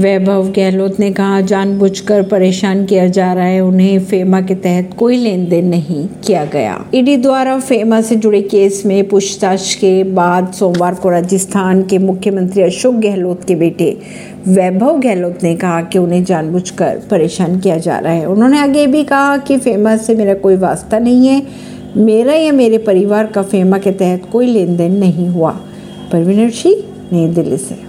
वैभव गहलोत ने कहा, जानबूझकर परेशान किया जा रहा है। उन्हें फेमा के तहत कोई लेन देन नहीं किया गया। ईडी द्वारा फेमा से जुड़े केस में पूछताछ के बाद सोमवार को राजस्थान के मुख्यमंत्री अशोक गहलोत के बेटे वैभव गहलोत ने कहा कि उन्हें जानबूझकर परेशान किया जा रहा है। उन्होंने आगे भी कहा कि फेमा से मेरा कोई वास्ता नहीं है। मेरा या मेरे परिवार का फेमा के तहत कोई लेन देन नहीं हुआ। परवीन सिंह नई दिल्ली से।